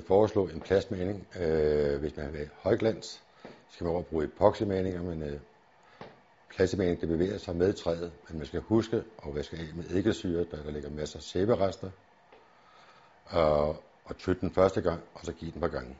foreslå en plastmaling. Øh, hvis man vil have højglans, skal man over bruge epoxymaling, men øh, plastmaling det bevæger sig med træet, men man skal huske at vaske af med æggesyre, der, der ligger masser af sæberester, og, og tytte den første gang, og så give den par gange.